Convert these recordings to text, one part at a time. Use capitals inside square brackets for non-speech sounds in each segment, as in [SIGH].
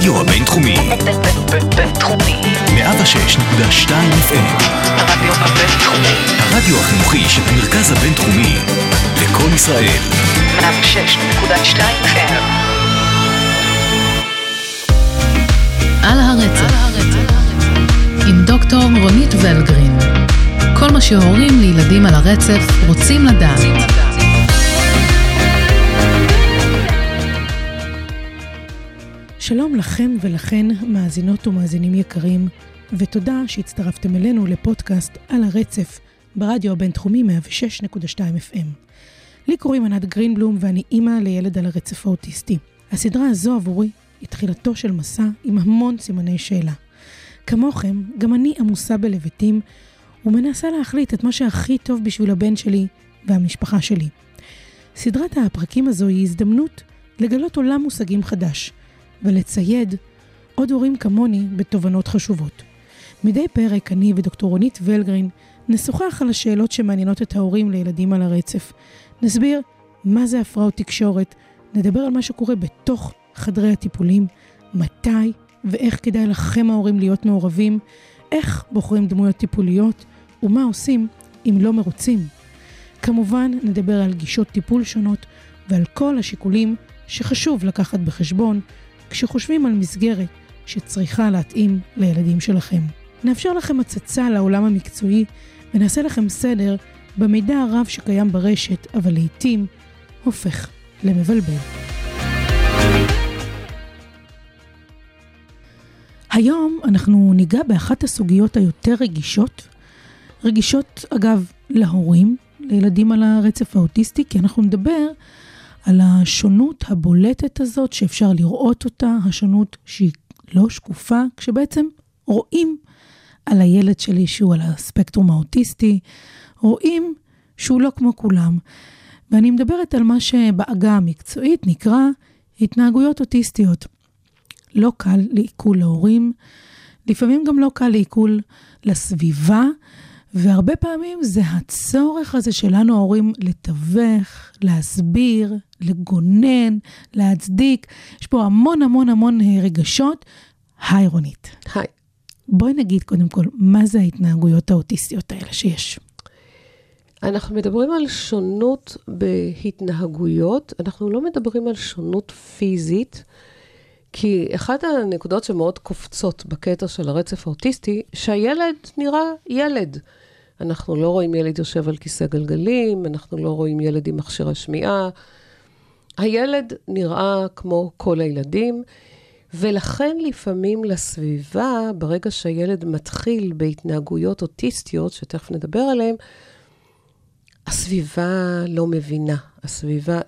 הרדיו הבינתחומי. בינתחומי. 106.2 FM. הרדיו הבינתחומי. הרדיו החינוכי של המרכז הבינתחומי. לקום ישראל. 106.2 FM. על הרצף, עם דוקטור רונית ולגרין. כל מה שהורים לילדים על הרצף רוצים לדעת. שלום לכם ולכן, מאזינות ומאזינים יקרים, ותודה שהצטרפתם אלינו לפודקאסט על הרצף ברדיו הבינתחומי 106.2 FM. לי קוראים ענת גרינבלום ואני אימא לילד על הרצף האוטיסטי. הסדרה הזו עבורי היא תחילתו של מסע עם המון סימני שאלה. כמוכם, גם אני עמוסה בלבטים ומנסה להחליט את מה שהכי טוב בשביל הבן שלי והמשפחה שלי. סדרת הפרקים הזו היא הזדמנות לגלות עולם מושגים חדש, ולצייד עוד הורים כמוני בתובנות חשובות. מדי פרק אני ודוקטור רונית ולגרין נשוחח על השאלות שמעניינות את ההורים לילדים על הרצף. נסביר מה זה הפרעות תקשורת, נדבר על מה שקורה בתוך חדרי הטיפולים, מתי ואיך כדאי לכם ההורים להיות מעורבים, איך בוחרים דמויות טיפוליות ומה עושים אם לא מרוצים. כמובן, נדבר על גישות טיפול שונות ועל כל השיקולים שחשוב לקחת בחשבון כשחושבים על מסגרת שצריכה להתאים לילדים שלכם. נאפשר לכם הצצה לעולם המקצועי ונעשה לכם סדר במידע הרב שקיים ברשת, אבל לעיתים הופך למבלבל. היום אנחנו ניגע באחת הסוגיות היותר רגישות, רגישות אגב להורים, לילדים על הרצף האוטיסטי, כי אנחנו נדבר על השונות הבולטת הזאת שאפשר לראות אותה, השונות שהיא לא שקופה, כשבעצם רואים על הילד שלי שהוא על הספקטרום האוטיסטי, רואים שהוא לא כמו כולם. ואני מדברת על מה שבעגה המקצועית נקרא התנהגויות אוטיסטיות. לא קל לעיכול להורים, לפעמים גם לא קל לעיכול לסביבה, והרבה פעמים זה הצורך הזה שלנו ההורים לתווך, להסביר, לגונן, להצדיק. יש פה המון המון המון רגשות. היי רונית. היי. בואי נגיד קודם כל, מה זה ההתנהגויות האוטיסטיות האלה שיש? אנחנו מדברים על שונות בהתנהגויות, אנחנו לא מדברים על שונות פיזית, כי אחת הנקודות שמאוד קופצות בקטע של הרצף האוטיסטי, שהילד נראה ילד. אנחנו לא רואים ילד יושב על כיסא גלגלים, אנחנו לא רואים ילד עם מכשיר השמיעה. הילד נראה כמו כל הילדים, ולכן לפעמים לסביבה, ברגע שהילד מתחיל בהתנהגויות אוטיסטיות, שתכף נדבר עליהן, הסביבה לא מבינה. הסביבה,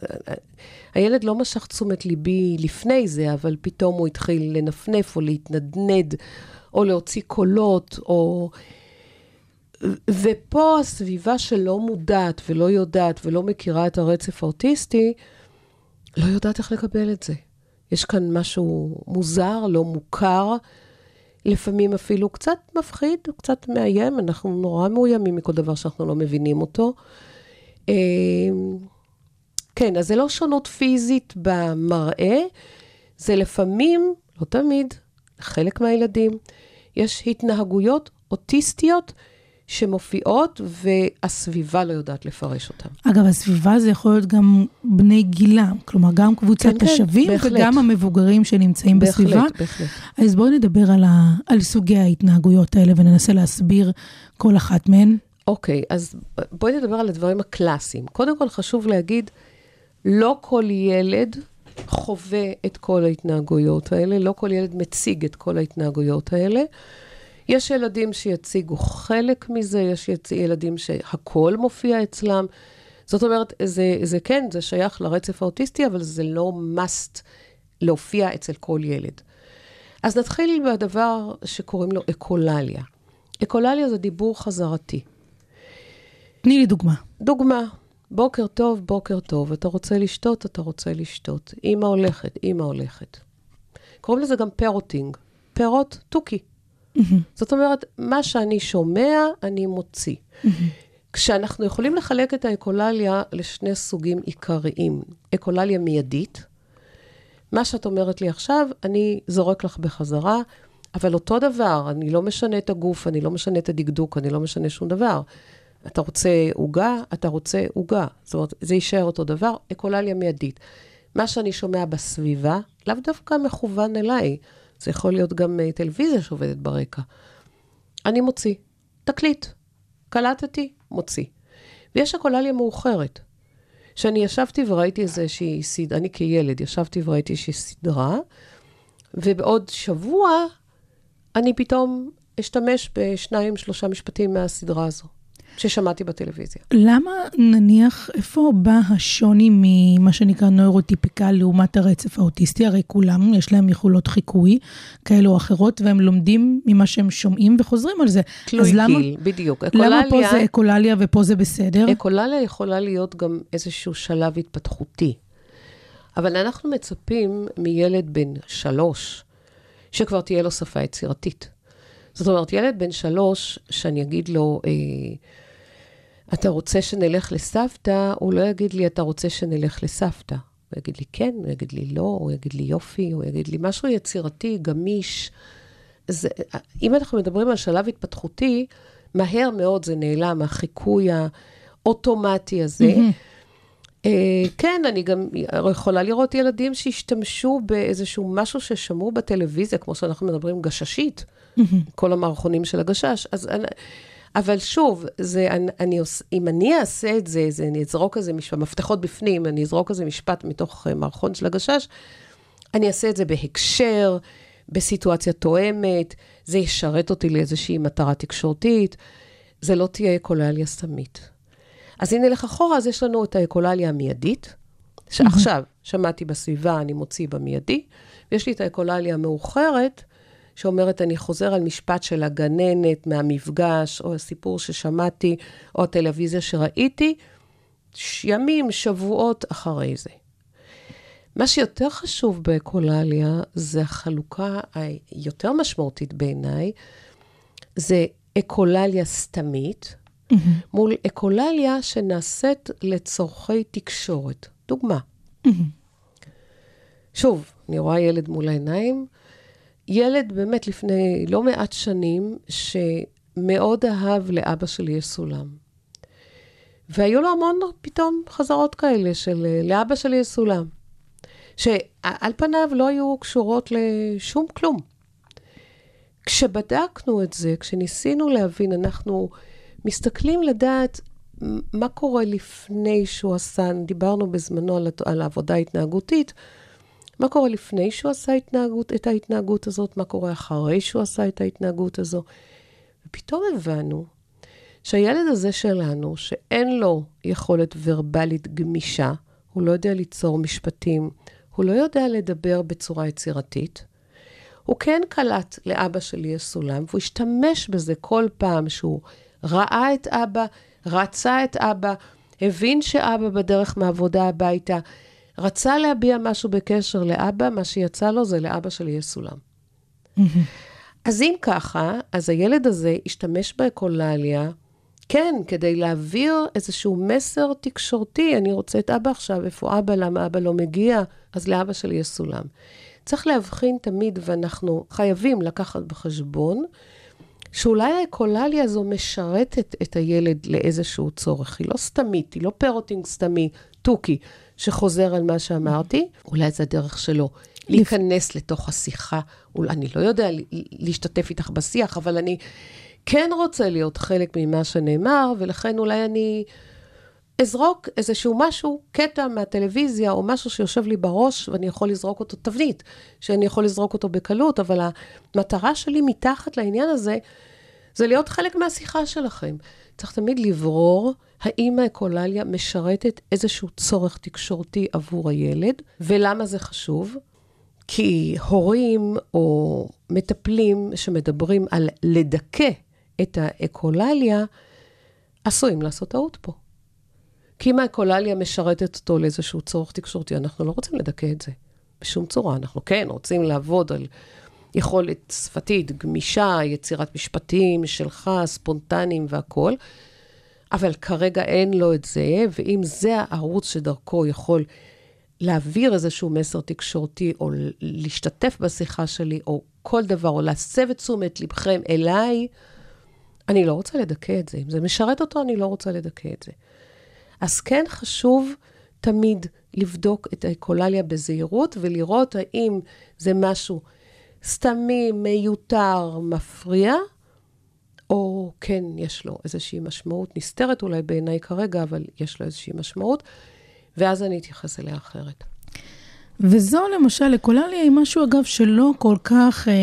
הילד לא משך תשומת ליבי לפני זה, אבל פתאום הוא התחיל לנפנף או להתנדנד, או להוציא קולות, או... ופה הסביבה שלא מודעת ולא יודעת ולא מכירה את הרצף האוטיסטי, לא יודעת איך לקבל את זה. יש כאן משהו מוזר, לא מוכר, לפעמים אפילו קצת מפחיד, קצת מאיים, אנחנו נורא מאוימים מכל דבר שאנחנו לא מבינים אותו. כן, אז זה לא שונות פיזית במראה, זה לפעמים, לא תמיד, חלק מהילדים, יש התנהגויות אוטיסטיות שמופיעות והסביבה לא יודעת לפרש אותן. אגב, הסביבה זה יכול להיות גם בני גילם, כלומר, גם קבוצת כן, השווים כן, בהחלט. וגם המבוגרים שנמצאים בהחלט, בסביבה. בהחלט. אז בואי נדבר על, ה... על סוגי ההתנהגויות האלה וננסה להסביר כל אחת מהן. אוקיי, אז בואי נדבר על הדברים הקלאסיים. קודם כל חשוב להגיד, לא כל ילד חווה את כל ההתנהגויות האלה, לא כל ילד מציג את כל ההתנהגויות האלה. יש ילדים שיציגו חלק מזה, יש. ילדים שהכול מופיע אצלם. זאת אומרת, זה, זה כן, זה שייך לרצף האוטיסטי, אבל זה לא must להופיע אצל כל ילד. אז נתחיל בדבר שקוראים לו אקולליה. אקולליה זה דיבור חזרתי. תני לי דוגמה. דוגמה, בוקר טוב, בוקר טוב, אתה רוצה לשתות, אתה רוצה לשתות. אמא הולכת, אמא הולכת. קוראים לזה גם parroting. parrot, תוכי. זאת אומרת, מה שאני שומע, אני מוציא. כשאנחנו יכולים לחלק את האקולליה לשני סוגים עיקריים. אקולליה מיידית, מה שאת אומרת לי עכשיו, אני זורק לך בחזרה, אבל אותו דבר, אני לא משנה את הגוף, אני לא משנה את הדקדוק, אני לא משנה שום דבר. אתה רוצה עוגה, אתה רוצה עוגה. זאת אומרת, זה יישאר אותו דבר, אקולליה מיידית. מה שאני שומע בסביבה, לאו דווקא מכוון אליי, זה יכול להיות גם אה, טלוויזיה שעובדת ברקע. אני מוציא. תקליט. קלטתי, מוציא. ויש אקולליה מאוחרת. שאני ישבתי וראיתי איזושהי סדרה, אני כילד ישבתי וראיתי איזושהי סדרה, ובעוד שבוע אני פתאום אשתמש בשניים, שלושה משפטים מהסדרה הזו, ששמעתי בטלוויזיה. למה נניח, איפה בא השוני ממה שנקרא נוירוטיפיקל לעומת הרצף האוטיסטי? הרי כולם, יש להם יכולות חיקוי כאלו או אחרות, והם לומדים ממה שהם שומעים וחוזרים על זה. תלוי אז למה, גיל, בדיוק. למה פה אקולליה- זה אקולליה ופה זה בסדר? אקולליה יכולה להיות גם איזשהו שלב התפתחותי. אבל אנחנו מצפים מילד בן שלוש, שכבר תהיה לו שפה יצירתית. זאת אומרת, ילד בן שלוש, שאני אגיד לו, אה, אתה רוצה שנלך לסבתא, הוא לא יגיד לי, אתה רוצה שנלך לסבתא. הוא יגיד לי כן, הוא יגיד לי לא, הוא יגיד לי יופי, הוא יגיד לי משהו יצירתי, גמיש. זה, אם אנחנו מדברים על שלב התפתחותי, מהר מאוד זה נעלם, החיקוי האוטומטי הזה. אה, כן, אני גם יכולה לראות ילדים שהשתמשו באיזשהו משהו ששמעו בטלוויזיה, כמו שאנחנו מדברים, גששית, כל המערכונים של הגשש. אז אני, אבל שוב, זה, אני, אני, אם אני אעשה את זה, זה אני אזרוק איזה משפט, מפתחות בפנים, אני אזרוק איזה משפט מתוך אה, מערכון של הגשש, אני אעשה את זה בהקשר, בסיטואציה תואמת, זה ישרת אותי לאיזושהי מטרה תקשורתית, זה לא תהיה אקולליה סתמית. אז הנה לך אחורה, אז יש לנו את האקולליה המיידית, שעכשיו שמעתי בסביבה, אני מוציא במיידי, ויש לי את האקולליה המאוחרת, שאומרת, אני חוזר על משפט של הגננת מהמפגש, או הסיפור ששמעתי, או הטלוויזיה שראיתי, ימים, שבועות אחרי זה. מה שיותר חשוב באקולליה, זה החלוקה היותר משמעותית בעיניי, זה אקולליה סתמית, מול אקולליה שנעשית לצורכי תקשורת. דוגמה. שוב, אני רואה ילד מול העיניים, ילד באמת לפני לא מעט שנים, שמאוד אהב לאבא שלי יש סולם. והיו לו המון פתאום חזרות כאלה של אה, לאבא שלי יש סולם. שעל פניו לא היו קשורות לשום כלום. כשבדקנו את זה, כשניסינו להבין, אנחנו מסתכלים לדעת מה קורה לפני שהוא עשה, דיברנו בזמנו על, על העבודה ההתנהגותית, מה קורה לפני שהוא עשה התנהגות, את ההתנהגות הזאת, מה קורה אחרי שהוא עשה את ההתנהגות הזו. ופתאום הבנו שהילד הזה שלנו, שאין לו יכולת ורבלית גמישה, הוא לא יודע ליצור משפטים, הוא לא יודע לדבר בצורה יצירתית, הוא כן קלט לאבא שלי יש סולם, והוא השתמש בזה כל פעם שהוא ראה את אבא, רצה את אבא, הבין שאבא בדרך מהעבודה הביתה, רצה להביע משהו בקשר לאבא, מה שיצא לו זה לאבא שלי יש סולם. אז אם ככה, אז הילד הזה השתמש באקולליה, כן, כדי להעביר איזשהו מסר תקשורתי, אני רוצה את אבא עכשיו, איפה אבא, למה אבא לא מגיע? אז לאבא שלי יש סולם. צריך להבחין תמיד, ואנחנו חייבים לקחת בחשבון, שאולי האקולליה הזו משרתת את הילד לאיזשהו צורך. היא לא סתמית, היא לא parroting סתמי, תוכי, שחוזר על מה שאמרתי, אולי זה הדרך שלו. להיכנס לתוך השיחה, אולי אני לא יודע להשתתף איתך בשיח, אבל אני כן רוצה להיות חלק ממה שנאמר, ולכן אולי אני אזרוק איזשהו משהו, קטע מהטלוויזיה, או משהו שיושב לי בראש, ואני יכול לזרוק אותו, תבנית, שאני יכול לזרוק אותו בקלות, אבל המטרה שלי מתחת לעניין הזה, זה להיות חלק מהשיחה שלכם. צריך תמיד לברור האם האקולליה משרתת איזשהו צורך תקשורתי עבור הילד, ולמה זה חשוב. כי הורים או מטפלים שמדברים על לדכא את האקולליה, עשויים לעשות טעות פה. כי אם האקולליה משרתת אותו לאיזשהו צורך תקשורתי, אנחנו לא רוצים לדכא את זה בשום צורה. אנחנו כן רוצים לעבוד על יכולת שפתית, גמישה, יצירת משפטים שלך, ספונטניים והכול, אבל כרגע אין לו את זה, ואם זה הערוץ שדרכו יכול להעביר איזשהו מסר תקשורתי, או להשתתף בשיחה שלי, או כל דבר, או להסב את תשומת לבכם אליי, אני לא רוצה לדכא את זה. אם זה משרת אותו, אני לא רוצה לדכא את זה. אז כן חשוב תמיד לבדוק את האקולליה בזהירות ולראות האם זה משהו סתמי, מיותר, מפריע, או כן, יש לו איזושהי משמעות נסתרת אולי בעיניי כרגע, אבל יש לו איזושהי משמעות, ואז אני אתייחס אליה אחרת. וזו למשל, אקולליה היא משהו, אגב, שלא כל כך אה,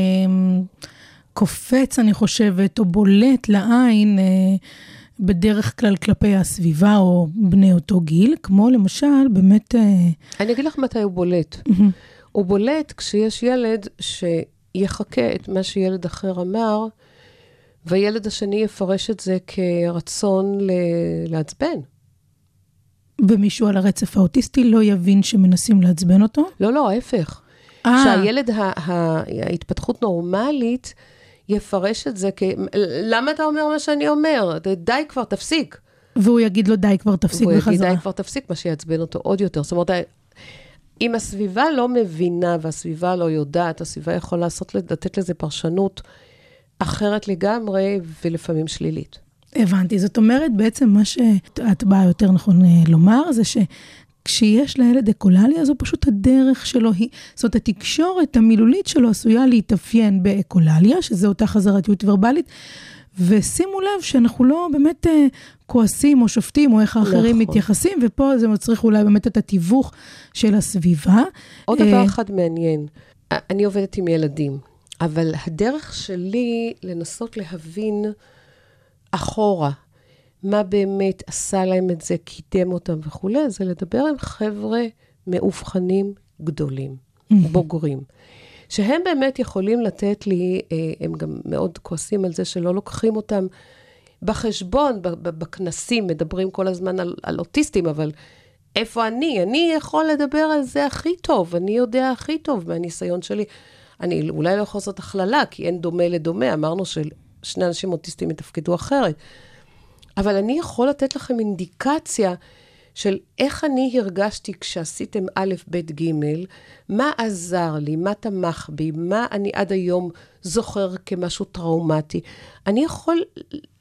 קופץ, אני חושבת, או בולט לעין. אה, בדרך כלל כלפי הסביבה או בני אותו גיל, כמו למשל, באמת... אה, אני אגיד לך מתי הוא בולט. הוא בולט כשיש ילד שיחקה את מה שילד אחר אמר, והילד השני יפרש את זה כרצון ל- לעצבן. ומישהו על הרצף האוטיסטי לא יבין שמנסים לעצבן אותו? לא, לא, ההפך. אה. שהילד, ההתפתחות נורמלית, יפרש את זה כ... למה אתה אומר מה שאני אומר? די כבר, תפסיק. והוא יגיד לו, די, כבר תפסיק בחזרה. יגיד, די כבר תפסיק, מה שיעצבן אותו עוד יותר. זאת אומרת, אם הסביבה לא מבינה והסביבה לא יודעת, הסביבה יכולה לעשות, לתת לזה פרשנות אחרת לגמרי, ולפעמים שלילית. הבנתי. זאת אומרת, בעצם מה שאת באה יותר נכון אה, לומר, זה שכשיש לילד אקולליה, זו פשוט הדרך שלו, היא, זאת אומרת, התקשורת המילולית שלו עשויה להתאפיין באקולליה, שזה אותה חזרתיות ורבלית. ושימו לב שאנחנו לא באמת אה, כועסים או שופטים, או איך האחרים נכון. מתייחסים, ופה זה מצריך אולי באמת את התיווך של הסביבה. עוד אה, דבר אחד מעניין, אני עובדת עם ילדים, אבל הדרך שלי לנסות להבין אחורה מה באמת עשה להם את זה, קידם אותם וכולי, זה לדבר עם חבר'ה מאובחנים גדולים, בוגרים. שהם באמת יכולים לתת לי, אה, הם גם מאוד כועסים על זה שלא לוקחים אותם בחשבון, בכנסים, מדברים כל הזמן על, על אוטיסטים, אבל איפה אני? אני יכול לדבר על זה הכי טוב, אני יודע הכי טוב מהניסיון שלי. אני אולי לא יכול לעשות הכללה, כי אין דומה לדומה, אמרנו ששני אנשים אוטיסטים יתפקדו אחרת. אבל אני יכול לתת לכם אינדיקציה של איך אני הרגשתי כשעשיתם א', ב', ג', מה עזר לי, מה תמך בי, מה אני עד היום זוכר כמשהו טראומטי. אני יכול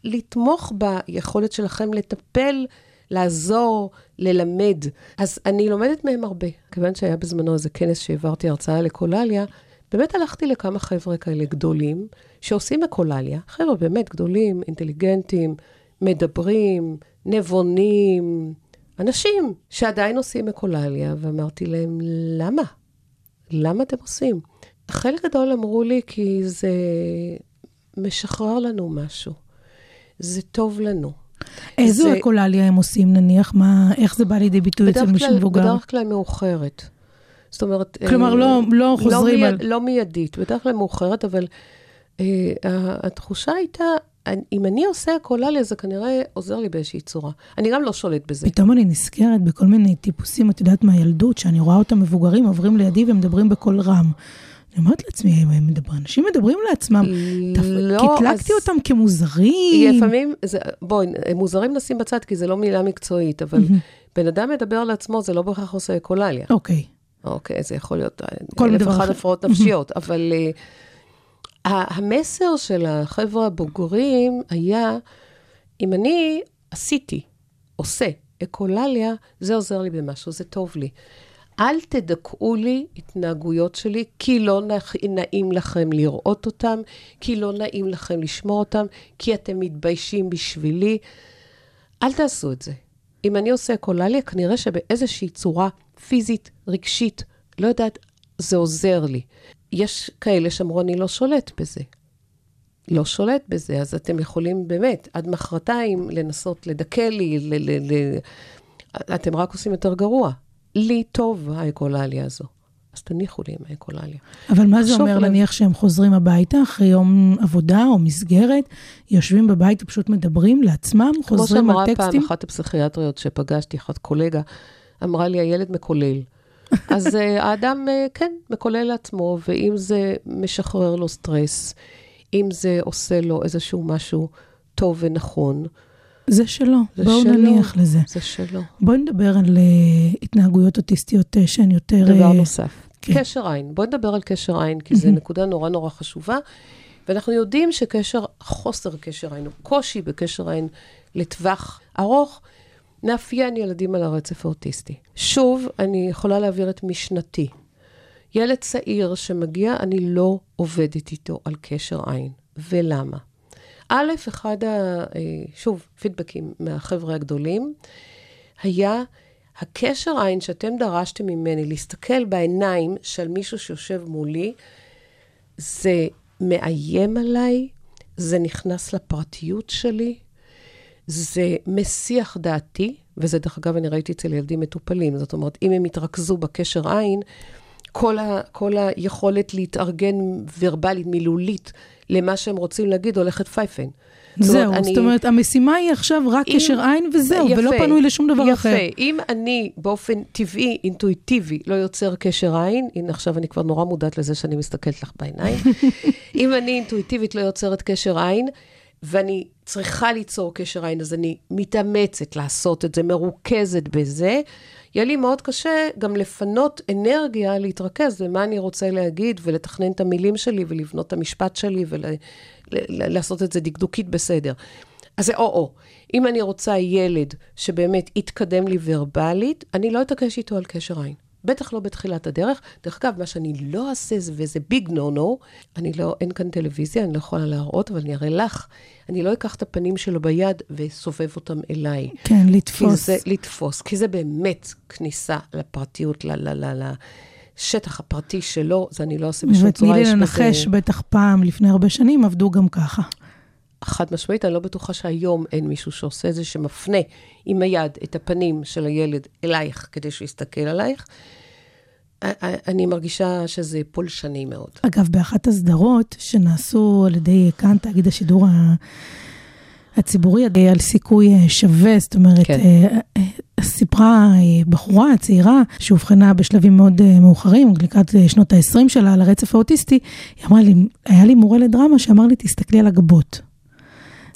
לתמוך ביכולת שלכם לטפל, לעזור, ללמד. אז אני לומדת מהם הרבה. כיוון שהיה בזמנו איזה כנס שהעברתי הרצאה לקולליה, באמת הלכתי לכמה חבר'ה כאלה גדולים, שעושים אקולליה. חבר'ה באמת גדולים, אינטליגנטים, מדברים, נבונים, אנשים שעדיין עושים אקולליה, ואמרתי להם, למה? למה אתם עושים? חלק גדול אמרו לי, כי זה משחרר לנו משהו. זה טוב לנו. איזו זה- אקולליה הם עושים, נניח? מה, איך זה בא לידי ביטוי אצל מישהו מבוגר? בדרך כלל מאוחרת. זאת אומרת... כלומר, אה, לא- לא חוזרים מיד, על- לא מיידית, בדרך כלל מאוחרת, אבל אה, התחושה הייתה, אם אני עושה אקולליה, זה כנראה עוזר לי באיזושהי צורה. אני גם לא שולט בזה. פתאום אני נזכרת בכל מיני טיפוסים, את יודעת, מהילדות, שאני רואה אותם מבוגרים עוברים לידי ומדברים בקול רם. אני אומרת לעצמי, הם מדברים, אנשים מדברים לעצמם. לא, קטלגתי אז- אותם כמוזרים. לפעמים, זה, בואי, מוזרים נשים בצד, כי זה לא מילה מקצועית, אבל בן אדם מדבר לעצמו, זה לא בהכרח עושה אקולליה. אוקיי. אוקיי, זה יכול להיות כל אלף אחר. הפרעות נפשיות, אבל uh, המסר של החבר'ה הבוגרים היה, אם אני עשיתי, עושה, אקולליה, זה עוזר לי במשהו, זה טוב לי. אל תדכאו לי התנהגויות שלי, כי לא נעים לכם לראות אותם, כי לא נעים לכם לשמוע אותם, כי אתם מתביישים בשבילי. אל תעשו את זה. אם אני עושה אקולליה, כנראה שבאיזושהי צורה פיזית, רגשית, לא יודעת, זה עוזר לי. יש כאלה שאמרו, אני לא שולט בזה. לא שולט בזה, אז אתם יכולים באמת, עד מחרתיים, לנסות לדכא לי, ל- ל- ל- אתם רק עושים יותר גרוע. לי טוב האקולליה הזו. אז תניחו לי עם האקולליה. אבל מה זה אומר, לב. נניח שהם חוזרים הביתה אחרי יום עבודה או מסגרת, יושבים בבית ופשוט מדברים לעצמם, כמו חוזרים שאמרה על פעם טקסטים? אחת הפסיכיאטריות שפגשתי, אחת קולגה, אמרה לי, הילד מקולל. [LAUGHS] אז אה, האדם, אה, כן, מקולל לעצמו, ואם זה משחרר לו סטרס, אם זה עושה לו איזשהו משהו טוב ונכון, זה שלו, זה בואו שלו. נניח לזה. זה שלו. בואי נדבר על uh, התנהגויות אוטיסטיות uh, שהן יותר... דבר uh, נוסף. כן. קשר עין. בואי נדבר על קשר עין, כי זו נקודה נורא נורא חשובה. ואנחנו יודעים שקשר, חוסר קשר עין, או קושי בקשר עין לטווח ארוך, מאפיין ילדים על הרצף האוטיסטי. שוב, אני יכולה להעביר את משנתי. ילד צעיר שמגיע, אני לא עובדת איתו על קשר עין. ולמה? א', אחד ה... אה, שוב, פידבקים מהחבר'ה הגדולים, היה הקשר עין שאתם דרשתם ממני להסתכל בעיניים של מישהו שיושב מולי, זה מאיים עליי, זה נכנס לפרטיות שלי, זה מסיח דעתי, וזה דרך אגב, אני ראיתי אצל ילדים מטופלים, זאת אומרת, אם הם יתרכזו בקשר עין, כל, ה, כל היכולת להתארגן ורבלית, מילולית, למה שהם רוצים להגיד, הולכת פייפן. זהו, זאת אומרת, המשימה היא עכשיו רק אם- קשר עין וזהו, יפה, ולא פנוי לשום דבר יפה. אחר. יפה. אם אני באופן טבעי, אינטואיטיבי, לא יוצר קשר עין, הנה עכשיו אני כבר נורא מודעת לזה שאני מסתכלת לך בעיניים, [LAUGHS] אם אני אינטואיטיבית לא יוצרת קשר עין, ואני צריכה ליצור קשר עין, אז אני מתאמצת לעשות את זה, מרוכזת בזה, יהיה לי מאוד קשה גם לפנות אנרגיה, להתרכז במה אני רוצה להגיד, ולתכנן את המילים שלי, ולבנות את המשפט שלי, ולעשות את זה דקדוקית בסדר. אז זה או-או. אם אני רוצה ילד שבאמת יתקדם לי ורבלית, אני לא אתעקש איתו על קשר עין. בטח לא בתחילת הדרך. דרך אגב, מה שאני לא אעשה, זה- וזה ביג נו נו, אני לא, אין כאן טלוויזיה, אני לא יכולה להראות, אבל אני אראה לך, אני לא אקח את הפנים שלו ביד ואסובב אותם אליי. כן, כי לתפוס. זה, לתפוס, כי זה באמת כניסה לפרטיות, ל, ל, ל, לשטח הפרטי שלו, זה אני לא עושה בשום ותני צורה. לי יש בזה- לנחש, בטח פעם, לפני הרבה שנים, עבדו גם ככה. חד משמעית, אני לא בטוחה שהיום אין מישהו שעושה את זה, שמפנה עם היד את הפנים של הילד אלייך כדי שהוא יסתכל עלייך. אני מרגישה שזה פולשני מאוד. אגב, באחת הסדרות שנעשו על ידי כאן, תאגיד השידור הציבורי, על סיכוי אה, שווה, זאת אומרת, כן. אה, אה, סיפרה בחורה צעירה שאובחנה בשלבים מאוד מאוחרים, לקראת שנות ה-20 שלה, על הרצף האוטיסטי, היא אמרה לי, היה לי מורה לדרמה שאמר לי, תסתכלי על הגבות.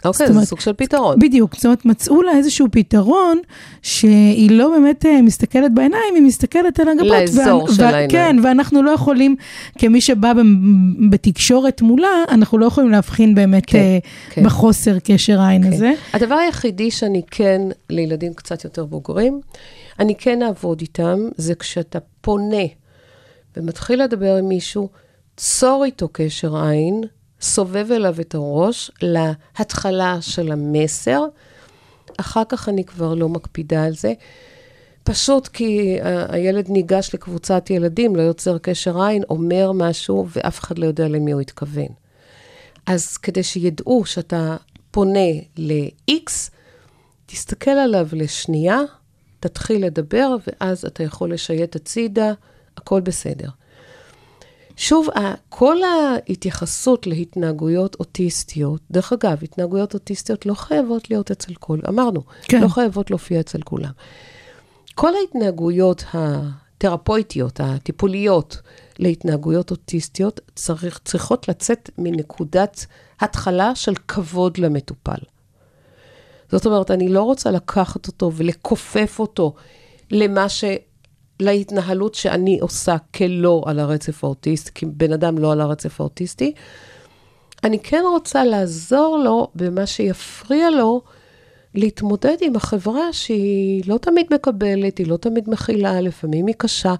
אוקיי, אומרת, זה סוג של פתרון. בדיוק, זאת אומרת, מצאו לה איזשהו פתרון שהיא לא באמת אה, מסתכלת בעיניים, היא מסתכלת על הגבות. לאזור של העיניים. כן, ואנחנו לא יכולים, כמי שבא בתקשורת מולה, אנחנו לא יכולים להבחין באמת כן, אה, כן. בחוסר קשר העין הזה. הדבר היחידי שאני כן, לילדים קצת יותר בוגרים, אני כן אעבוד איתם, זה כשאתה פונה ומתחיל לדבר עם מישהו, צור איתו קשר עין, סובב אליו את הראש להתחלה של המסר. אחר כך אני כבר לא מקפידה על זה. פשוט כי הילד ניגש לקבוצת ילדים, לא יוצר קשר עין, אומר משהו, ואף אחד לא יודע למי הוא התכוון. אז כדי שידעו שאתה פונה ל-X, תסתכל עליו לשנייה, תתחיל לדבר, ואז אתה יכול לשייט הצידה, הכל בסדר. שוב, כל ההתייחסות להתנהגויות אוטיסטיות, דרך אגב, התנהגויות אוטיסטיות לא חייבות להיות אצל כל, אמרנו, כן. לא חייבות להופיע אצל כולם. כל ההתנהגויות התרפויטיות, הטיפוליות להתנהגויות אוטיסטיות, צריך, צריכות לצאת מנקודת התחלה של כבוד למטופל. זאת אומרת, אני לא רוצה לקחת אותו ולכופף אותו למה ש... להתנהלות שאני עושה כלא על הרצף האוטיסטי, כבן אדם לא על הרצף האוטיסטי. אני כן רוצה לעזור לו במה שיפריע לו להתמודד עם החברה שהיא לא תמיד מקבלת, היא לא תמיד מכילה, לפעמים היא קשה,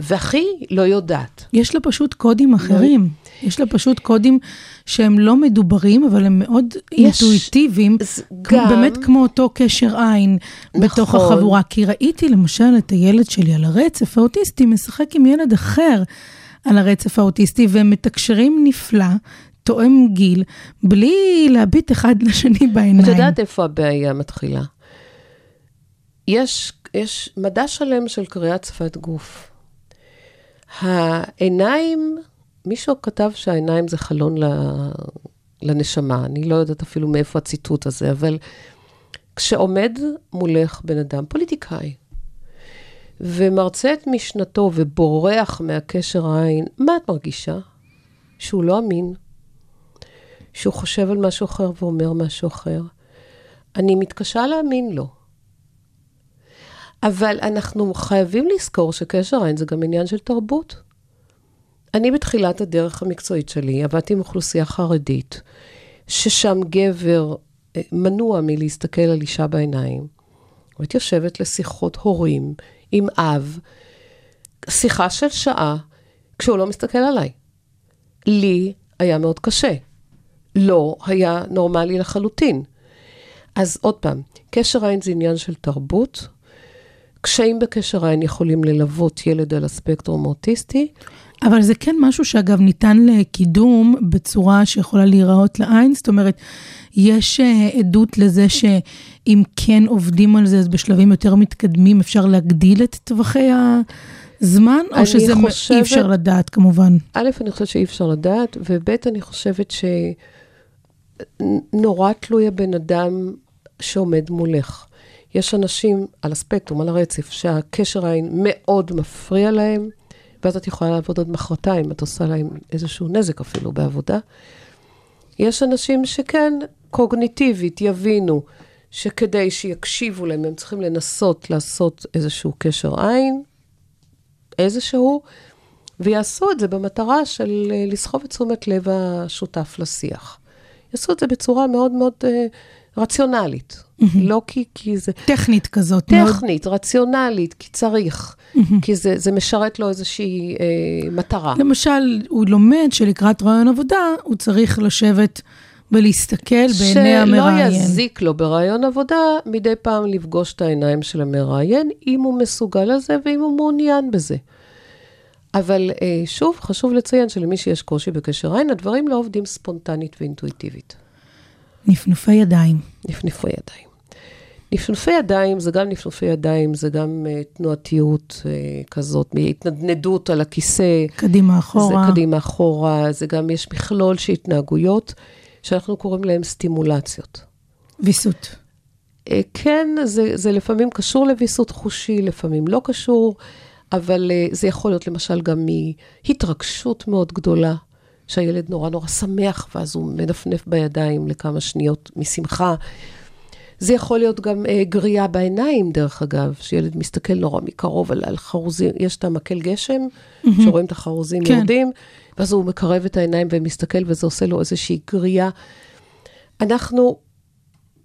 והכי לא יודעת. יש לה פשוט קודים אחרים. יש לה פשוט קודים שהם לא מדוברים, אבל הם מאוד יש- אינטואיטיביים. גם- באמת כמו אותו קשר עין בתוך נכון. החבורה. כי ראיתי למשל את הילד שלי על הרצף האוטיסטי משחק עם ילד אחר על הרצף האוטיסטי, והם מתקשרים נפלא, תואם גיל, בלי להביט אחד [LAUGHS] לשני בעיניים. את יודעת איפה הבעיה מתחילה? יש, יש מדע שלם של קריאת שפת גוף. העיניים, מישהו כתב שהעיניים זה חלון לנשמה, אני לא יודעת אפילו מאיפה הציטוט הזה, אבל כשעומד מולך בן אדם, פוליטיקאי, ומרצה את משנתו ובורח מהקשר העין, מה את מרגישה? שהוא לא אמין, שהוא חושב על משהו אחר ואומר משהו אחר. אני מתקשה להאמין לו. אבל אנחנו חייבים לזכור שקשר עין זה גם עניין של תרבות. אני בתחילת הדרך המקצועית שלי עבדתי עם אוכלוסייה חרדית, ששם גבר אה, מנוע מלהסתכל על אישה בעיניים. הייתי יושבת לשיחות הורים עם אב, שיחה של שעה, כשהוא לא מסתכל עליי. לי היה מאוד קשה. לא היה נורמלי לחלוטין. אז עוד פעם, קשר עין זה עניין של תרבות. קשיים בקשר עין יכולים ללוות ילד על הספקטרום האוטיסטי. אבל זה כן משהו שאגב ניתן לקידום בצורה שיכולה להיראות לעין, זאת אומרת, יש אה, עדות לזה שאם כן עובדים על זה, אז בשלבים יותר מתקדמים אפשר להגדיל את טווחי הזמן, או שזה חושבת, אי אפשר לדעת כמובן? א', אני חושבת שאי אפשר לדעת, וב', אני חושבת שנורא תלוי הבן אדם שעומד מולך. יש אנשים על הספקטרום, על הרצף, שהקשר העין מאוד מפריע להם, ואז את יכולה לעבוד עוד מחרתיים, את עושה להם איזשהו נזק אפילו בעבודה. יש אנשים שכן, קוגניטיבית, יבינו שכדי שיקשיבו להם, הם צריכים לנסות לעשות איזשהו קשר עין, איזשהו, ויעשו את זה במטרה של אה, לסחוב את תשומת לב השותף לשיח. יעשו את זה בצורה מאוד מאוד uh, רציונלית. Mm-hmm. לא כי, כי זה... טכנית כזאת. טכנית, מאוד... רציונלית, כי צריך. Mm-hmm. כי זה, זה משרת לו איזושהי אה, מטרה. למשל, הוא לומד שלקראת רעיון עבודה, הוא צריך לשבת ולהסתכל בעיני המראיין. שלא יזיק לו ברעיון עבודה, מדי פעם לפגוש את העיניים של המראיין, אם הוא מסוגל לזה ואם הוא מעוניין בזה. אבל אה, שוב, חשוב לציין שלמי שיש קושי בקשר עין, הדברים לא עובדים ספונטנית ואינטואיטיבית. נפנופי ידיים. נפנופי ידיים. נפנופי ידיים זה גם נפנופי ידיים, זה גם uh, תנועתיות uh, כזאת, מהתנדנדות על הכיסא. קדימה אחורה. זה קדימה אחורה, זה גם, יש מכלול של התנהגויות שאנחנו קוראים להן סטימולציות. ויסות. Uh, כן, זה, זה לפעמים קשור לוויסות חושי, לפעמים לא קשור, אבל uh, זה יכול להיות למשל גם מהתרגשות מאוד גדולה. שהילד נורא נורא שמח, ואז הוא מנפנף בידיים לכמה שניות משמחה. זה יכול להיות גם אה, גריעה בעיניים, דרך אגב, שילד מסתכל נורא מקרוב על, על חרוזים, יש את המקל גשם, mm-hmm. שרואים את החרוזים כן. יורדים, ואז הוא מקרב את העיניים ומסתכל, וזה עושה לו איזושהי גריעה. אנחנו,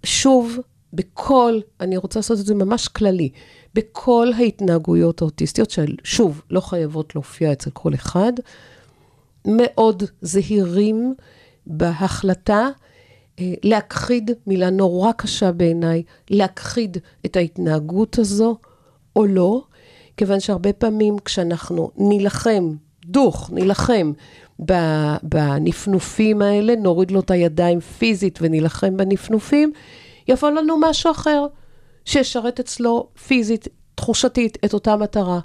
שוב, בכל, אני רוצה לעשות את זה ממש כללי, בכל ההתנהגויות האוטיסטיות, ששוב, לא חייבות להופיע אצל כל אחד, מאוד זהירים בהחלטה אה, להכחיד, מילה נורא קשה בעיניי, להכחיד את ההתנהגות הזו או לא, כיוון שהרבה פעמים כשאנחנו נילחם, דוך, נילחם בנפנופים האלה, נוריד לו את הידיים פיזית ונילחם בנפנופים, יבוא לנו משהו אחר, שישרת אצלו פיזית, תחושתית, את אותה מטרה.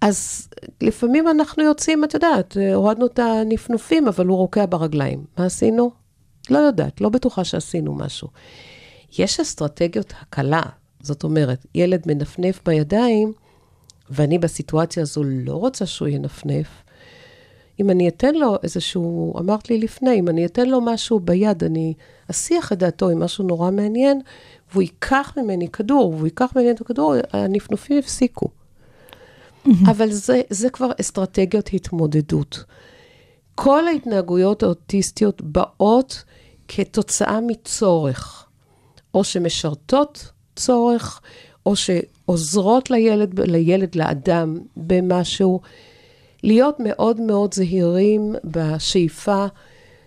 אז לפעמים אנחנו יוצאים, את יודעת, הורדנו את הנפנופים, אבל הוא רוקע ברגליים. מה עשינו? לא יודעת, לא בטוחה שעשינו משהו. יש אסטרטגיות הקלה, זאת אומרת, ילד מנפנף בידיים, ואני בסיטואציה הזו לא רוצה שהוא ינפנף. אם אני אתן לו איזשהו, אמרת לי לפני, אם אני אתן לו משהו ביד, אני אסיח את דעתו עם משהו נורא מעניין, והוא ייקח ממני כדור, והוא ייקח ממני את הכדור, הנפנופים הפסיקו. Mm-hmm. אבל זה, זה כבר אסטרטגיות התמודדות. כל ההתנהגויות האוטיסטיות באות כתוצאה מצורך, או שמשרתות צורך, או שעוזרות לילד, לילד, לאדם, במשהו. להיות מאוד מאוד זהירים בשאיפה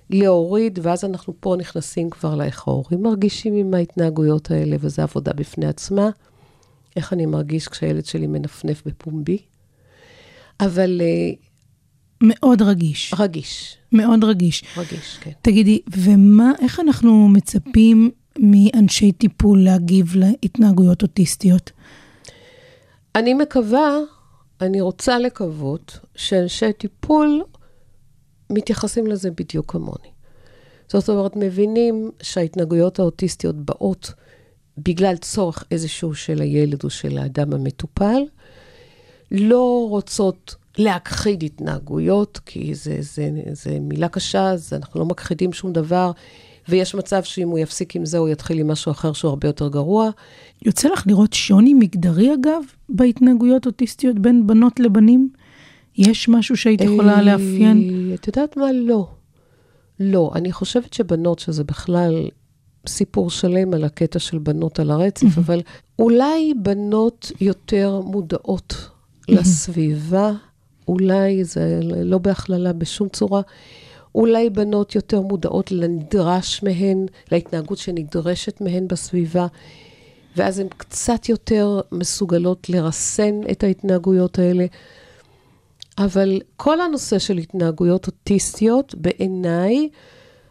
להוריד, ואז אנחנו פה נכנסים כבר לאיך ההורים מרגישים עם ההתנהגויות האלה, וזו עבודה בפני עצמה. איך אני מרגיש כשהילד שלי מנפנף בפומבי. אבל... אה, מאוד רגיש. רגיש. מאוד רגיש. רגיש, כן. תגידי, ומה, איך אנחנו מצפים מאנשי טיפול להגיב להתנהגויות אוטיסטיות? אני מקווה, אני רוצה לקוות, שאנשי טיפול מתייחסים לזה בדיוק כמוני. זאת אומרת, מבינים שההתנהגויות האוטיסטיות באות בגלל צורך איזשהו של הילד או של האדם המטופל, לא רוצות להכחיד התנהגויות, כי זה, זה, זה מילה קשה, אז אנחנו לא מכחידים שום דבר. ויש מצב שאם הוא יפסיק עם זה, הוא יתחיל עם משהו אחר שהוא הרבה יותר גרוע. יוצא לך לראות שוני מגדרי, אגב, בהתנהגויות אוטיסטיות בין בנות לבנים? יש משהו שהיית יכולה אה, לאפיין? את יודעת מה? לא. לא. אני חושבת שבנות, שזה בכלל סיפור שלם על הקטע של בנות על הרצף, אבל אולי בנות יותר מודעות לסביבה, אולי זה לא בהכללה בשום צורה. אולי בנות יותר מודעות לנדרש מהן, להתנהגות שנדרשת מהן בסביבה, ואז הן קצת יותר מסוגלות לרסן את ההתנהגויות האלה. אבל כל הנושא של התנהגויות אוטיסטיות, בעיניי,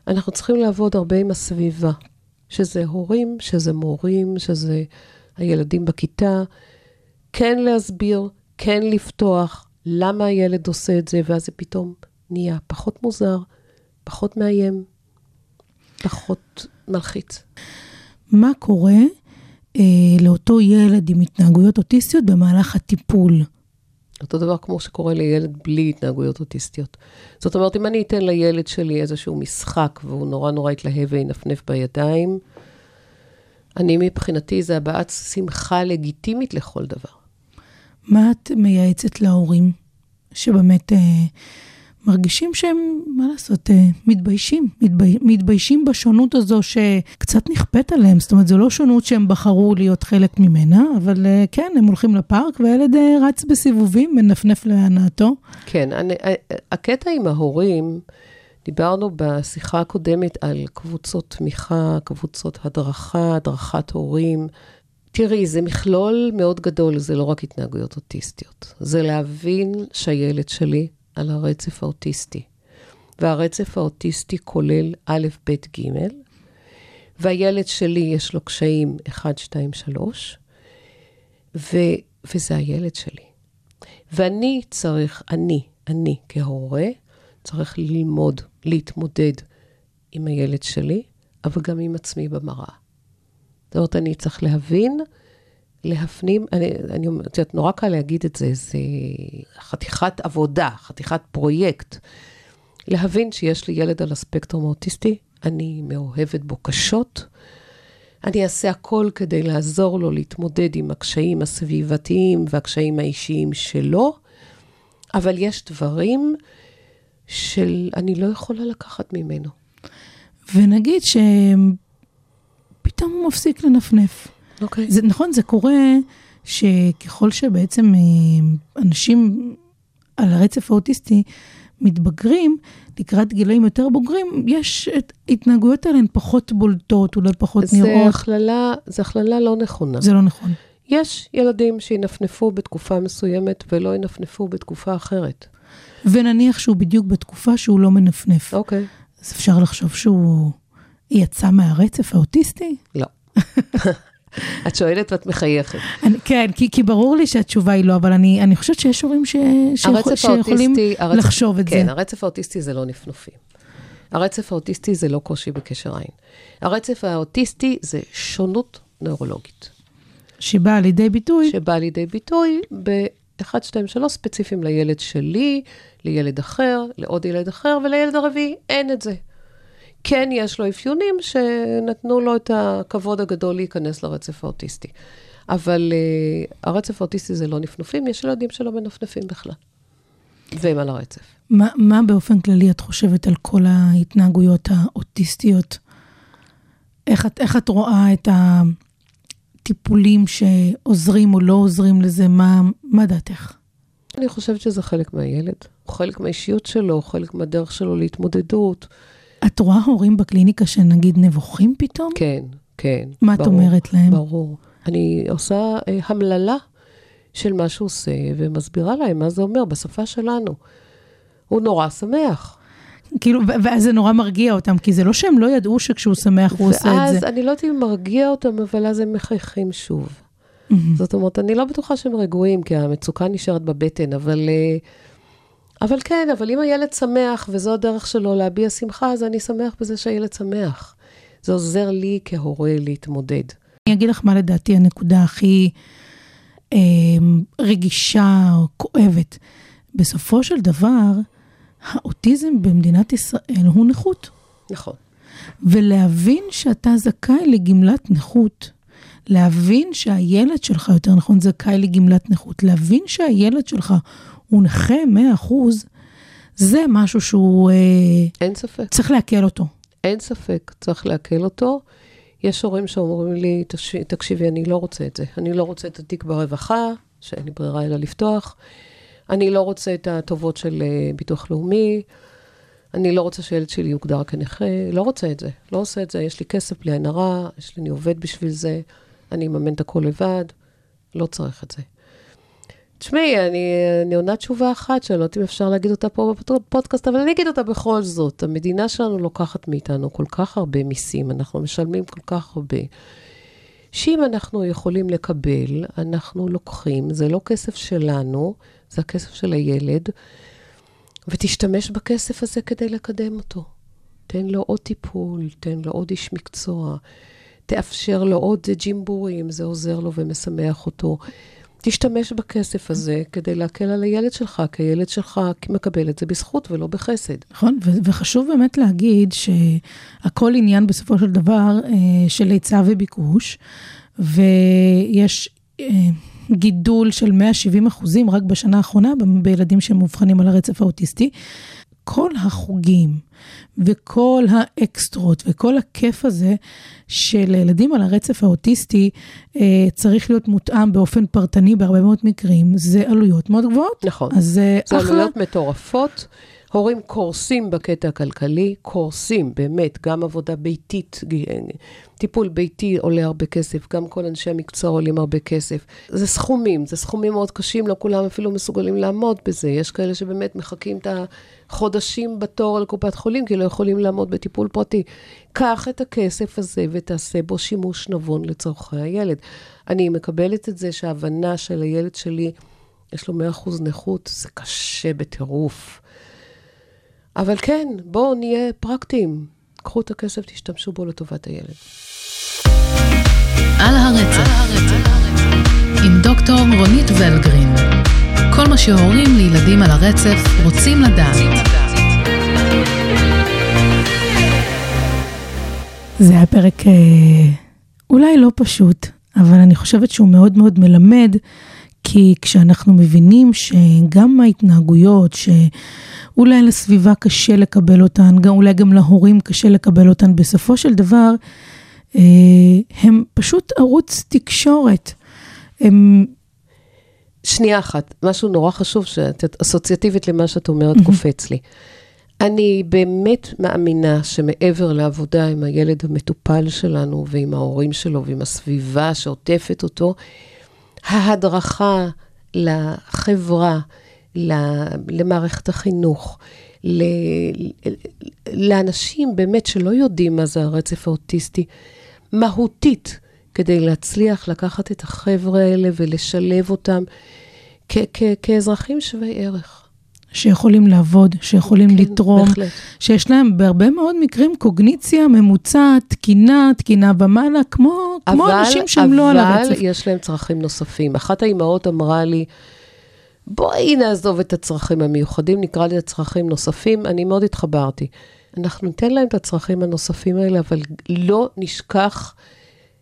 אנחנו צריכים לעבוד הרבה עם הסביבה. שזה הורים, שזה מורים, שזה הילדים בכיתה. כן להסביר, כן לפתוח, למה הילד עושה את זה, ואז זה פתאום נהיה פחות מוזר, פחות מאיים, פחות מלחיץ. מה קורה אה, לאותו ילד עם התנהגויות אוטיסטיות במהלך הטיפול? אותו דבר כמו שקורה לילד בלי התנהגויות אוטיסטיות. זאת אומרת, אם אני אתן לילד שלי איזשהו משחק והוא נורא נורא יתלהב וינפנף בידיים, אני מבחינתי זה הבעת שמחה לגיטימית לכל דבר. מה את מייעצת להורים שבאמת אה, מרגישים שהם, מה לעשות, אה, מתביישים, מתבי, מתביישים בשונות הזו שקצת נכפית עליהם, זאת אומרת, זו לא שונות שהם בחרו להיות חלק ממנה, אבל אה, כן, הם הולכים לפארק והילד אה, רץ בסיבובים, מנפנף להנאתו. כן, אני, הקטע עם ההורים, דיברנו בשיחה הקודמת על קבוצות תמיכה, קבוצות הדרכה, הדרכת הורים. תראי, זה מכלול מאוד גדול, זה לא רק התנהגויות אוטיסטיות. זה להבין שהילד שלי על הרצף האוטיסטי. והרצף האוטיסטי כולל א', ב', ג', והילד שלי יש לו קשיים 1, 2, 3, ו, וזה הילד שלי. ואני צריך, אני, אני כהורה, צריך ללמוד להתמודד עם הילד שלי, אבל גם עם עצמי במראה. זאת אומרת, אני צריך להבין, להפנים, אני, אני אומרת, נורא קל להגיד את זה, זה חתיכת עבודה, חתיכת פרויקט. להבין שיש לי ילד על הספקטרום האוטיסטי, אני מאוהבת בו קשות. אני אעשה הכל כדי לעזור לו להתמודד עם הקשיים הסביבתיים והקשיים האישיים שלו, אבל יש דברים של אני לא יכולה לקחת ממנו. ונגיד שפתאום הוא מפסיק לנפנף. אוקיי. זה נכון, זה קורה שככל שבעצם אה, אנשים על הרצף האוטיסטי מתבגרים, לקראת גילאים יותר בוגרים, יש את התנהגויות האלה הן פחות בולטות, אולי פחות זה נראות. הכללה, זה הכללה לא נכונה. זה לא נכון. יש ילדים שינפנפו בתקופה מסוימת ולא ינפנפו בתקופה אחרת. ונניח שהוא בדיוק בתקופה שהוא לא מנפנף. אוקיי. אז אפשר לחשוב שהוא יצא מהרצף האוטיסטי? לא. [LAUGHS] את שואלת ואת מחייכת. אני, כן, כי, כי ברור לי שהתשובה היא לא, אבל אני, אני חושבת שיש הורים ש, שיכול, שיכולים האוטיסטי, הרצף- לחשוב את כן, זה. הרצף האוטיסטי זה לא נפנופים. הרצף האוטיסטי זה לא קושי בקשר עין. הרצף האוטיסטי זה שונות נוירולוגית, שבאה לידי ביטוי, שבאה לידי ביטוי ב-1, 2, 3 ספציפיים לילד שלי, לילד אחר, לעוד ילד אחר, ולילד הרביעי אין את זה. כן יש לו אפיונים שנתנו לו את הכבוד הגדול להיכנס לרצף האוטיסטי. אבל uh, הרצף האוטיסטי זה לא נפנופים, יש ילדים שלא מנפנפים בכלל. והם על הרצף. מה, מה באופן כללי את חושבת על כל ההתנהגויות האוטיסטיות? איך את, איך את רואה את הטיפולים שעוזרים או לא עוזרים לזה? מה, מה דעתך? אני חושבת שזה חלק מהילד. הוא חלק מהאישיות שלו, חלק מהדרך שלו להתמודדות. את רואה הורים בקליניקה שנגיד נבוכים פתאום? כן, כן. מה את ברור, אומרת להם? ברור. אני עושה אה, המללה של מה שהוא עושה, ומסבירה להם מה זה אומר בשפה שלנו. הוא נורא שמח. כאילו, ואז זה נורא מרגיע אותם, כי זה לא שהם לא ידעו שכשהוא שמח הוא עושה את ואז זה. אני לא יודעת אם מרגיע אותם, אבל אז הם מחייכים שוב. מהמם. זאת אומרת, אני לא בטוחה שהם רגועים, כי המצוקה נשארת בבטן, אבל... אה, אבל כן, אבל אם הילד שמח, וזו הדרך שלו להביע שמחה, אז אני שמח בזה שהילד שמח. זה עוזר לי כהורה להתמודד. אני אגיד לך מה לדעתי הנקודה הכי אה, רגישה או כואבת. בסופו של דבר, האוטיזם במדינת ישראל הוא נכות. נכון. ולהבין שאתה זכאי לגמלת נכות. להבין שהילד שלך, יותר נכון, זכאי לגמלת נכות. להבין שהילד שלך הוא נכה 100%, זה משהו שהוא... אה, אין ספק. צריך לעכל אותו. אין ספק, צריך לעכל אותו. יש הורים שאומרים לי, "תש- תקשיבי, אני לא רוצה את זה. אני לא רוצה את התיק ברווחה, שאין לי ברירה אלא לפתוח. אני לא רוצה את הטובות של אה, ביטוח לאומי. אני לא רוצה שילד שלי יוגדר כנכה. לא רוצה את זה. לא עושה את זה. יש לי כסף בלי עין הרע, יש לי, אני עובד בשביל זה, אני אממן את הכל לבד. לא צריך את זה. תשמעי, אני, אני עונה תשובה אחת, שאני לא יודעת אם אפשר להגיד אותה פה בפודקאסט, אבל אני אגיד אותה בכל זאת. המדינה שלנו לוקחת מאיתנו כל כך הרבה מיסים, אנחנו משלמים כל כך הרבה, שאם אנחנו יכולים לקבל, אנחנו לוקחים, זה לא כסף שלנו, זה הכסף של הילד, ותשתמש בכסף הזה כדי לקדם אותו. תן לו עוד טיפול, תן לו עוד איש מקצוע, תאפשר לו עוד ג'ימבורים, זה עוזר לו ומשמח אותו. תשתמש בכסף הזה כדי להקל על הילד שלך, כי הילד שלך מקבל את זה בזכות ולא בחסד. נכון, ו- וחשוב באמת להגיד שהכל עניין בסופו של דבר אה, של היצע וביקוש, ויש אה, גידול של 170 אחוזים רק בשנה האחרונה בילדים שמאובחנים על הרצף האוטיסטי. כל החוגים וכל האקסטרות וכל הכיף הזה של ילדים על הרצף האוטיסטי אה, צריך להיות מותאם באופן פרטני בהרבה מאוד מקרים, זה עלויות מאוד גבוהות. נכון. אז אה, זה אחלה. עלויות מטורפות. הורים קורסים בקטע הכלכלי, קורסים, באמת, גם עבודה ביתית, ג- טיפול ביתי עולה הרבה כסף, גם כל אנשי המקצוע עולים הרבה כסף. זה סכומים, זה סכומים מאוד קשים, לא כולם אפילו מסוגלים לעמוד בזה. יש כאלה שבאמת מחכים את החודשים בתור על קופת חולים, כי לא יכולים לעמוד בטיפול פרטי. קח את הכסף הזה ותעשה בו שימוש נבון לצורכי הילד. אני מקבלת את זה שההבנה של הילד שלי, יש לו 100% נכות, זה קשה בטירוף. אבל כן, בואו נהיה פרקטיים. קחו את הכסף, תשתמשו בו לטובת הילד. על הרצף, עם דוקטור רונית ולגרין. כל מה שהורים לילדים על הרצף רוצים לדעת. זה היה פרק אה, אולי לא פשוט, אבל אני חושבת שהוא מאוד מאוד מלמד, כי כשאנחנו מבינים שגם ההתנהגויות, שאולי לסביבה קשה לקבל אותן, גם, אולי גם להורים קשה לקבל אותן, בסופו של דבר, אה, הם פשוט ערוץ תקשורת. הם, שנייה אחת, משהו נורא חשוב, שאת אסוציאטיבית למה שאת אומרת, קופץ לי. אני באמת מאמינה שמעבר לעבודה עם הילד המטופל שלנו ועם ההורים שלו ועם הסביבה שעוטפת אותו, ההדרכה לחברה, למערכת החינוך, לאנשים באמת שלא יודעים מה זה הרצף האוטיסטי, מהותית, כדי להצליח לקחת את החבר'ה האלה ולשלב אותם כאזרחים שווי ערך. שיכולים לעבוד, שיכולים כן, לתרום, בהחלט. שיש להם בהרבה מאוד מקרים קוגניציה ממוצעת, תקינה, תקינה ומעלה, כמו, כמו אנשים שהם לא על הרצף. אבל יש להם צרכים נוספים. אחת האימהות אמרה לי, בואי נעזוב את הצרכים המיוחדים, נקרא לזה צרכים נוספים. אני מאוד התחברתי. אנחנו ניתן להם את הצרכים הנוספים האלה, אבל לא נשכח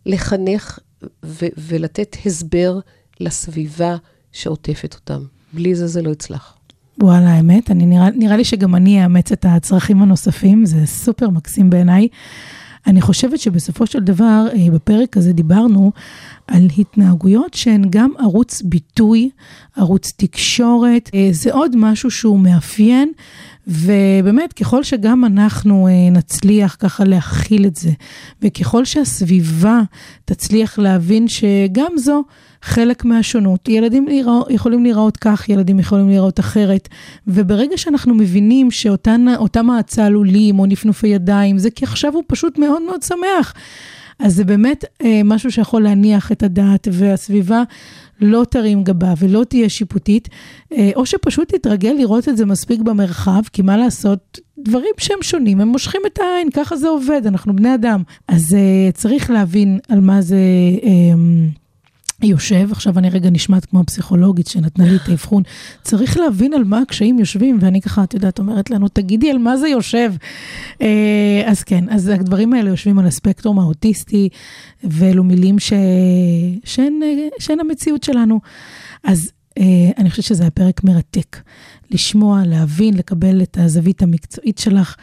לחנך ו- ולתת הסבר לסביבה שעוטפת אותם. בלי זה זה לא יצלח. וואלה, האמת, אני נראה, נראה לי שגם אני אאמץ את הצרכים הנוספים, זה סופר מקסים בעיניי. אני חושבת שבסופו של דבר, אה, בפרק הזה דיברנו על התנהגויות שהן גם ערוץ ביטוי, ערוץ תקשורת, אה, זה עוד משהו שהוא מאפיין, ובאמת, ככל שגם אנחנו אה, נצליח ככה להכיל את זה, וככל שהסביבה תצליח להבין שגם זו חלק מהשונות. ילדים להירא, יכולים להיראות כך, ילדים יכולים להיראות אחרת, וברגע שאנחנו מבינים שאותם הצהלולים או נפנופי ידיים, זה כי עכשיו הוא פשוט מאוד מאוד שמח. אז זה באמת אה, משהו שיכול להניח את הדעת, והסביבה לא תרים גבה ולא תהיה שיפוטית, אה, או שפשוט תתרגל לראות את זה מספיק במרחב, כי מה לעשות, דברים שהם שונים, הם מושכים את העין, ככה זה עובד, אנחנו בני אדם. אז אה, צריך להבין על מה זה... יושב, עכשיו אני רגע נשמעת כמו הפסיכולוגית שנתנה לי את האבחון, צריך להבין על מה הקשיים יושבים, ואני ככה, את יודעת, אומרת לנו, תגידי על מה זה יושב. אה, אז כן, אז הדברים האלה יושבים על הספקטרום האוטיסטי, ואלו מילים ש... אה, שהן המציאות שלנו. אז אה, אני חושבת שזה היה פרק מרתק. לשמוע, להבין, לקבל את הזווית המקצועית שלך.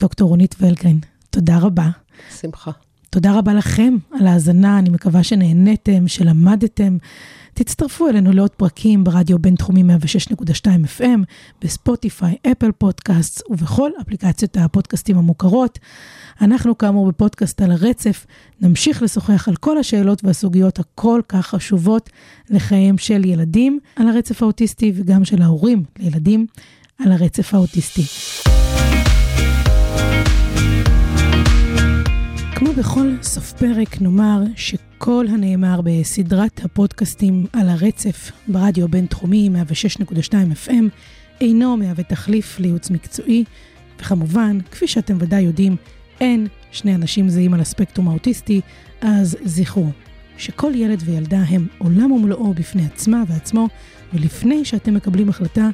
דוקטור רונית ולגרין, תודה רבה. שמחה. תודה רבה לכם על ההאזנה, אני מקווה שנהניתם, שלמדתם. תצטרפו אלינו לעוד פרקים ברדיו בינתחומי 106.2 FM, בספוטיפיי, אפל פודקאסט ובכל אפליקציות הפודקאסטים המוכרות. אנחנו כאמור בפודקאסט על הרצף, נמשיך לשוחח על כל השאלות והסוגיות הכל כך חשובות לחייהם של ילדים על הרצף האוטיסטי וגם של ההורים לילדים על הרצף האוטיסטי. כמו בכל סוף פרק נאמר שכל הנאמר בסדרת הפודקאסטים על הרצף ברדיו בינתחומי 106.2 FM אינו מהווה תחליף לייעוץ מקצועי, וכמובן, כפי שאתם ודאי יודעים, אין שני אנשים זהים על הספקטרום האוטיסטי, אז זכרו שכל ילד וילדה הם עולם ומלואו בפני עצמה ועצמו, ולפני שאתם מקבלים החלטה,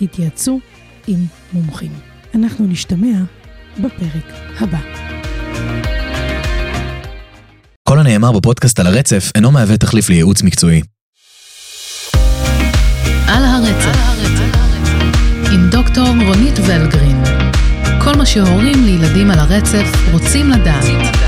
התייעצו עם מומחים. אנחנו נשתמע בפרק הבא. כל הנאמר בפודקאסט על הרצף אינו מהווה תחליף לייעוץ מקצועי. על הרצף, עם דוקטור רונית ולגרין. כל מה שהורים לילדים על הרצף רוצים לדעת.